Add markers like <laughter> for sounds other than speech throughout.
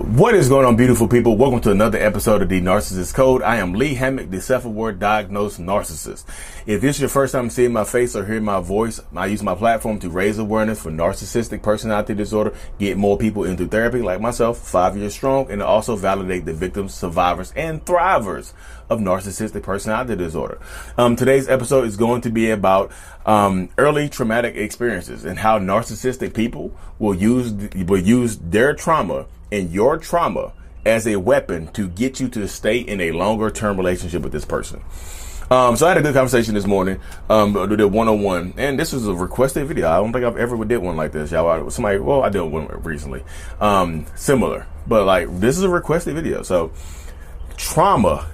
What is going on, beautiful people? Welcome to another episode of The Narcissist Code. I am Lee Hammock, the self-aware diagnosed narcissist. If this is your first time seeing my face or hearing my voice, I use my platform to raise awareness for narcissistic personality disorder, get more people into therapy like myself, five years strong, and also validate the victims, survivors, and thrivers of narcissistic personality disorder. Um, today's episode is going to be about um, early traumatic experiences and how narcissistic people will use will use their trauma and your trauma as a weapon to get you to stay in a longer term relationship with this person. Um, so I had a good conversation this morning, um, did one on one, and this was a requested video. I don't think I've ever did one like this, y'all. Somebody, well, I did one recently, um, similar, but like this is a requested video. So trauma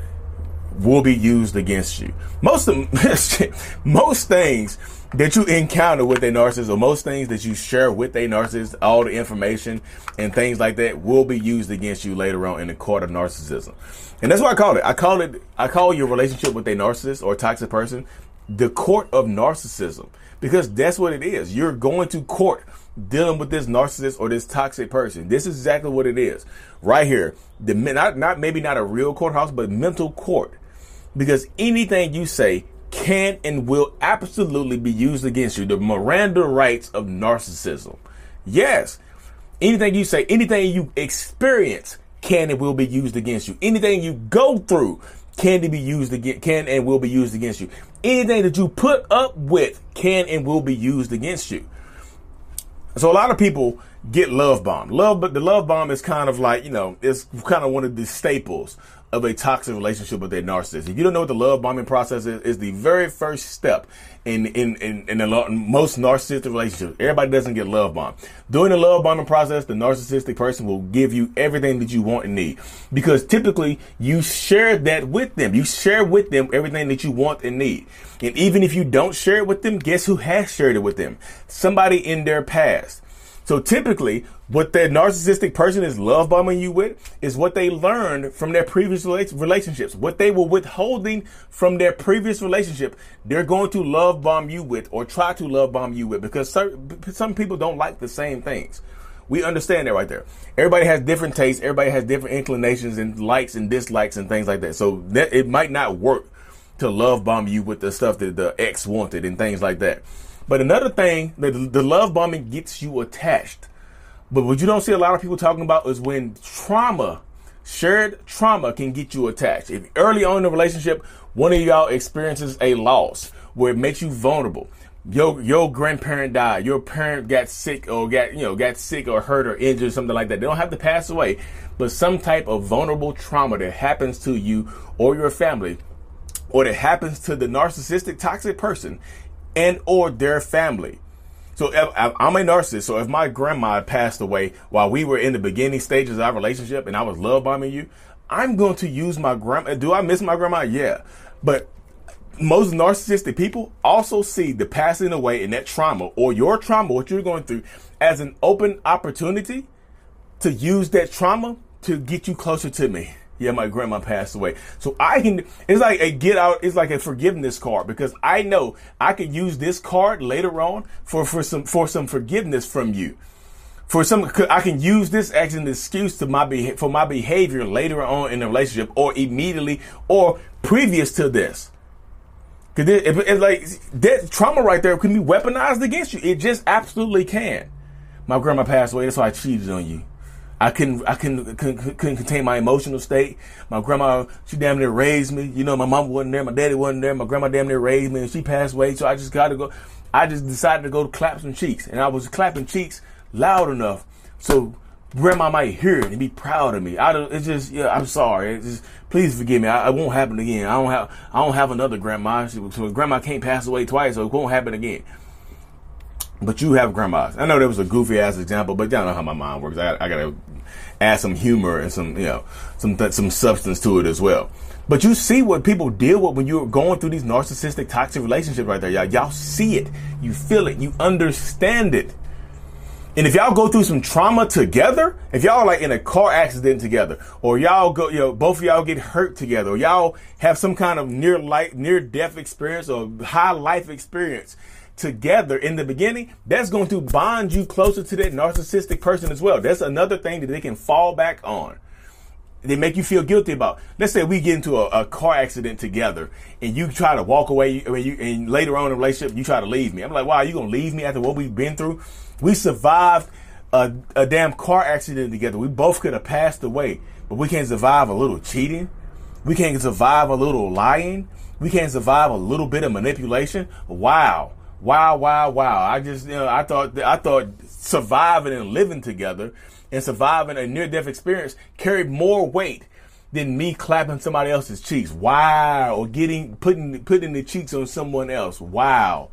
will be used against you. Most of <laughs> most things that you encounter with a narcissist or most things that you share with a narcissist, all the information and things like that will be used against you later on in the court of narcissism. And that's what I call it. I call it, I call your relationship with a narcissist or a toxic person the court of narcissism because that's what it is. You're going to court dealing with this narcissist or this toxic person. This is exactly what it is right here. The not, not maybe not a real courthouse, but mental court because anything you say can and will absolutely be used against you. The Miranda rights of narcissism. Yes. Anything you say, anything you experience can and will be used against you. Anything you go through can be used again, can and will be used against you. Anything that you put up with can and will be used against you. So a lot of people get love bomb. Love, but the love bomb is kind of like, you know, it's kind of one of the staples of a toxic relationship with a narcissist. If you don't know what the love bombing process is, is the very first step in in in, in the most narcissistic relationships. Everybody doesn't get love bombed. During the love bombing process, the narcissistic person will give you everything that you want and need because typically you share that with them. You share with them everything that you want and need. And even if you don't share it with them, guess who has shared it with them? Somebody in their past. So typically, what that narcissistic person is love bombing you with is what they learned from their previous relationships. What they were withholding from their previous relationship, they're going to love bomb you with or try to love bomb you with because some people don't like the same things. We understand that right there. Everybody has different tastes. Everybody has different inclinations and likes and dislikes and things like that. So that it might not work to love bomb you with the stuff that the ex wanted and things like that. But another thing, that the love bombing gets you attached. But what you don't see a lot of people talking about is when trauma, shared trauma can get you attached. If early on in the relationship, one of y'all experiences a loss where it makes you vulnerable. Your your grandparent died, your parent got sick or got you know got sick or hurt or injured, something like that. They don't have to pass away, but some type of vulnerable trauma that happens to you or your family, or that happens to the narcissistic toxic person and or their family. So I'm a narcissist. So if my grandma passed away while we were in the beginning stages of our relationship and I was love bombing you, I'm going to use my grandma. Do I miss my grandma? Yeah. But most narcissistic people also see the passing away and that trauma or your trauma, what you're going through, as an open opportunity to use that trauma to get you closer to me. Yeah, my grandma passed away. So I can, it's like a get out, it's like a forgiveness card because I know I could use this card later on for, for some, for some forgiveness from you. For some, I can use this as an excuse to my for my behavior later on in the relationship or immediately or previous to this. Cause it, it, it's like that trauma right there can be weaponized against you. It just absolutely can. My grandma passed away. That's why I cheated on you. I couldn't, I couldn't, couldn't, contain my emotional state. My grandma, she damn near raised me. You know, my mom wasn't there, my daddy wasn't there, my grandma damn near raised me, and she passed away. So I just got to go. I just decided to go to clap some cheeks, and I was clapping cheeks loud enough so grandma might hear it and be proud of me. I don't. It's just, yeah. I'm sorry. Just, please forgive me. I, it won't happen again. I don't have, I don't have another grandma. So grandma can't pass away twice, so it won't happen again. but you have grandmas. I know that was a goofy ass example, but y'all know how my mind works. I, I gotta add some humor and some, you know, some th- some substance to it as well. But you see what people deal with when you're going through these narcissistic, toxic relationships right there, y'all. Y'all see it, you feel it, you understand it. And if y'all go through some trauma together, if y'all are like in a car accident together, or y'all go, you know, both of y'all get hurt together, or y'all have some kind of near life, near death experience or high life experience together in the beginning, that's going to bond you closer to that narcissistic person as well. That's another thing that they can fall back on. They make you feel guilty about. Let's say we get into a, a car accident together, and you try to walk away, and, you, and later on in the relationship, you try to leave me. I'm like, wow, you gonna leave me after what we've been through? We survived a, a damn car accident together. We both could have passed away, but we can't survive a little cheating. We can't survive a little lying. We can't survive a little bit of manipulation. Wow. Wow, wow, wow. I just, you know, I thought, I thought surviving and living together and surviving a near death experience carried more weight than me clapping somebody else's cheeks. Wow. Or getting, putting, putting the cheeks on someone else. Wow.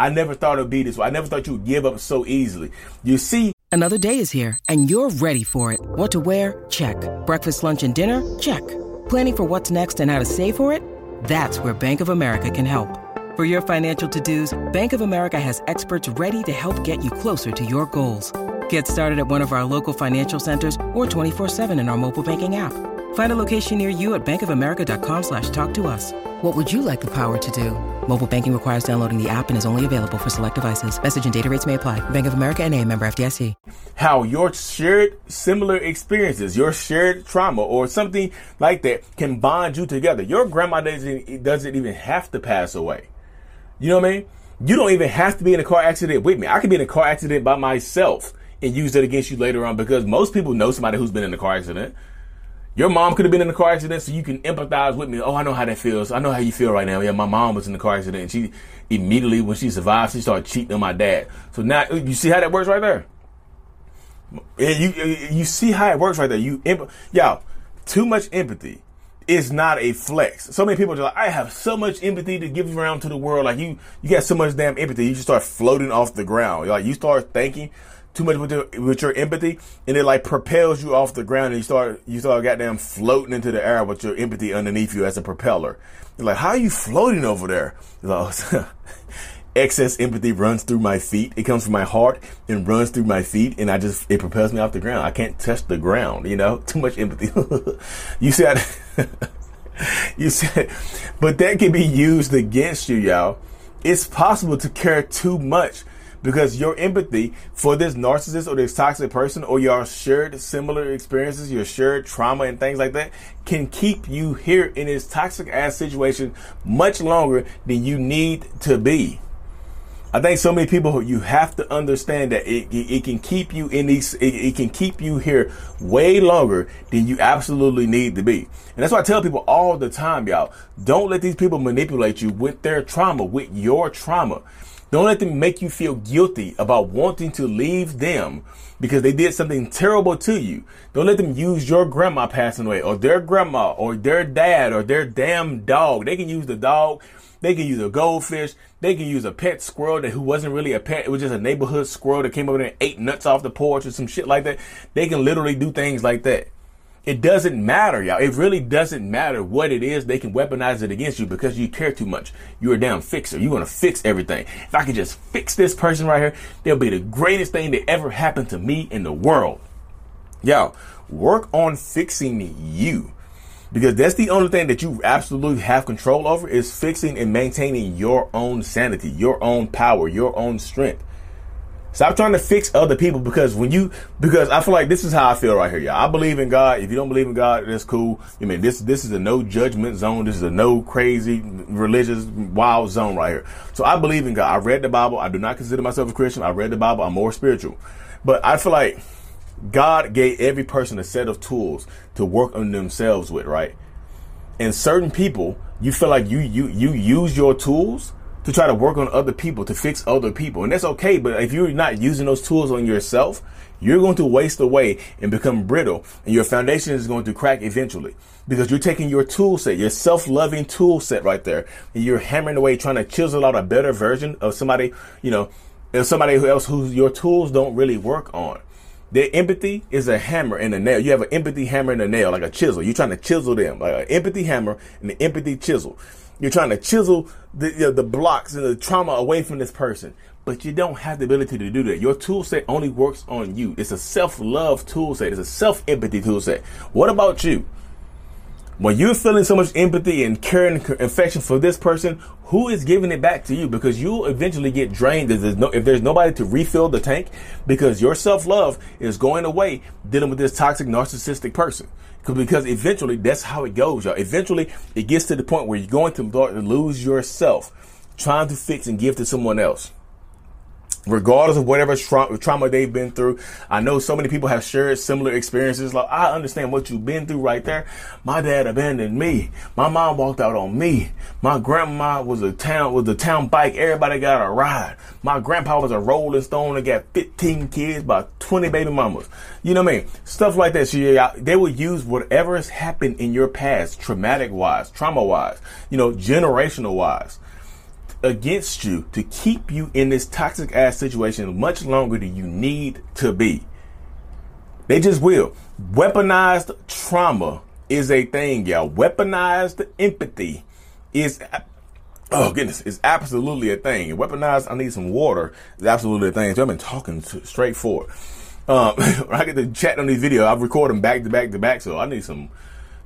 I never thought it'd be this way. I never thought you would give up so easily. You see, another day is here and you're ready for it. What to wear? Check. Breakfast, lunch, and dinner? Check. Planning for what's next and how to save for it? That's where Bank of America can help. For your financial to-dos, Bank of America has experts ready to help get you closer to your goals. Get started at one of our local financial centers or 24-7 in our mobile banking app. Find a location near you at bankofamerica.com slash talk to us. What would you like the power to do? Mobile banking requires downloading the app and is only available for select devices. Message and data rates may apply. Bank of America and a member FDIC. How your shared similar experiences, your shared trauma or something like that can bond you together. Your grandma doesn't, doesn't even have to pass away. You know what I mean? You don't even have to be in a car accident with me. I could be in a car accident by myself and use that against you later on because most people know somebody who's been in a car accident. Your mom could have been in a car accident, so you can empathize with me. Oh, I know how that feels. I know how you feel right now. Yeah, my mom was in a car accident, and she immediately, when she survived, she started cheating on my dad. So now uh, you see how that works right there. You uh, you see how it works right there. You y'all too much empathy is not a flex. So many people are like, I have so much empathy to give around to the world. Like you, you got so much damn empathy. You just start floating off the ground. Like you start thinking too much with, your, with your empathy and it like propels you off the ground and you start, you start goddamn floating into the air with your empathy underneath you as a propeller. You're like, how are you floating over there? Like, oh, <laughs> excess empathy runs through my feet. It comes from my heart and runs through my feet, and I just it propels me off the ground. I can't touch the ground. You know, <laughs> too much empathy. <laughs> you said, <laughs> you said, but that can be used against you, y'all. It's possible to care too much because your empathy for this narcissist or this toxic person or your shared similar experiences, your shared trauma and things like that can keep you here in this toxic ass situation much longer than you need to be. I think so many people you have to understand that it, it, it can keep you in these it, it, can keep you here way longer than you absolutely need to be. And that's why I tell people all the time, y'all, don't let these people manipulate you with their trauma, with your trauma. Don't let them make you feel guilty about wanting to leave them because they did something terrible to you. Don't let them use your grandma passing away or their grandma or their dad or their damn dog. They can use the dog they can use a goldfish. They can use a pet squirrel that who wasn't really a pet. It was just a neighborhood squirrel that came over there and ate nuts off the porch or some shit like that. They can literally do things like that. It doesn't matter, y'all. It really doesn't matter what it is. They can weaponize it against you because you care too much. You're a damn fixer. You're going to fix everything. If I could just fix this person right here, they'll be the greatest thing that ever happened to me in the world. Y'all, work on fixing you because that's the only thing that you absolutely have control over is fixing and maintaining your own sanity, your own power, your own strength. Stop trying to fix other people because when you because I feel like this is how I feel right here, y'all. I believe in God. If you don't believe in God, that's cool. I mean, this this is a no judgment zone. This is a no crazy religious wild zone right here. So I believe in God. I read the Bible. I do not consider myself a Christian. I read the Bible. I'm more spiritual. But I feel like God gave every person a set of tools to work on themselves with, right? And certain people, you feel like you you you use your tools to try to work on other people, to fix other people. And that's okay, but if you're not using those tools on yourself, you're going to waste away and become brittle, and your foundation is going to crack eventually. Because you're taking your tool set, your self-loving tool set right there, and you're hammering away trying to chisel out a better version of somebody, you know, and somebody else who your tools don't really work on. Their empathy is a hammer and a nail. You have an empathy hammer and a nail, like a chisel. You're trying to chisel them, like an empathy hammer and an empathy chisel. You're trying to chisel the, you know, the blocks and the trauma away from this person, but you don't have the ability to do that. Your tool set only works on you. It's a self love tool set. It's a self empathy tool set. What about you? When you're feeling so much empathy and caring affection for this person, who is giving it back to you? Because you'll eventually get drained if there's, no, if there's nobody to refill the tank because your self love is going away dealing with this toxic narcissistic person. Because eventually that's how it goes, y'all. Eventually it gets to the point where you're going to lose yourself trying to fix and give to someone else regardless of whatever tra- trauma they've been through. I know so many people have shared similar experiences. Like, I understand what you've been through right there. My dad abandoned me. My mom walked out on me. My grandma was a town, was a town bike. Everybody got a ride. My grandpa was a rolling stone and got 15 kids by 20 baby mamas. You know what I mean? Stuff like that. So yeah, they will use whatever has happened in your past, traumatic wise, trauma wise, you know, generational wise against you to keep you in this toxic ass situation much longer than you need to be. They just will. Weaponized trauma is a thing, y'all. Weaponized empathy is oh goodness, it's absolutely a thing. Weaponized, I need some water is absolutely a thing. So I've been talking straight forward. Um, <laughs> I get to chat on these videos, I record them back to back to back, so I need some.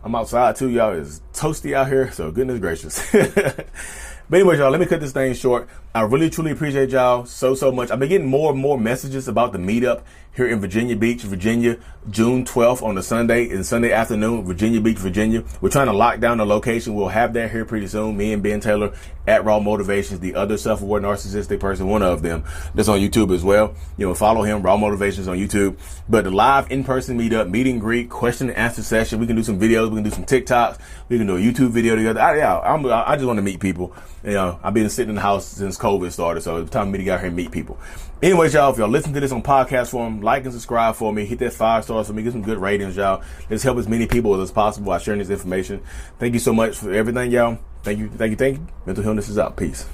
I'm outside too, y'all. It's toasty out here, so goodness gracious. <laughs> But anyway, y'all, let me cut this thing short. I really truly appreciate y'all so so much. I've been getting more and more messages about the meetup here in Virginia Beach, Virginia, June 12th on the Sunday and Sunday afternoon, Virginia Beach, Virginia. We're trying to lock down the location. We'll have that here pretty soon. Me and Ben Taylor at Raw Motivations, the other self-aware narcissistic person, one of them that's on YouTube as well. You know, follow him, Raw Motivations on YouTube. But the live in-person meetup, meet and greet, question and answer session. We can do some videos. We can do some TikToks. We can do a YouTube video together. I, yeah, I'm, I just want to meet people. You know, I've been sitting in the house since COVID started, so it's time for me to get out here and meet people. Anyways, y'all, if y'all listen to this on podcast form, like and subscribe for me. Hit that five stars for me. Get some good ratings, y'all. Let's help as many people as possible by sharing this information. Thank you so much for everything, y'all. Thank you, thank you, thank you. Mental Healness is out. Peace.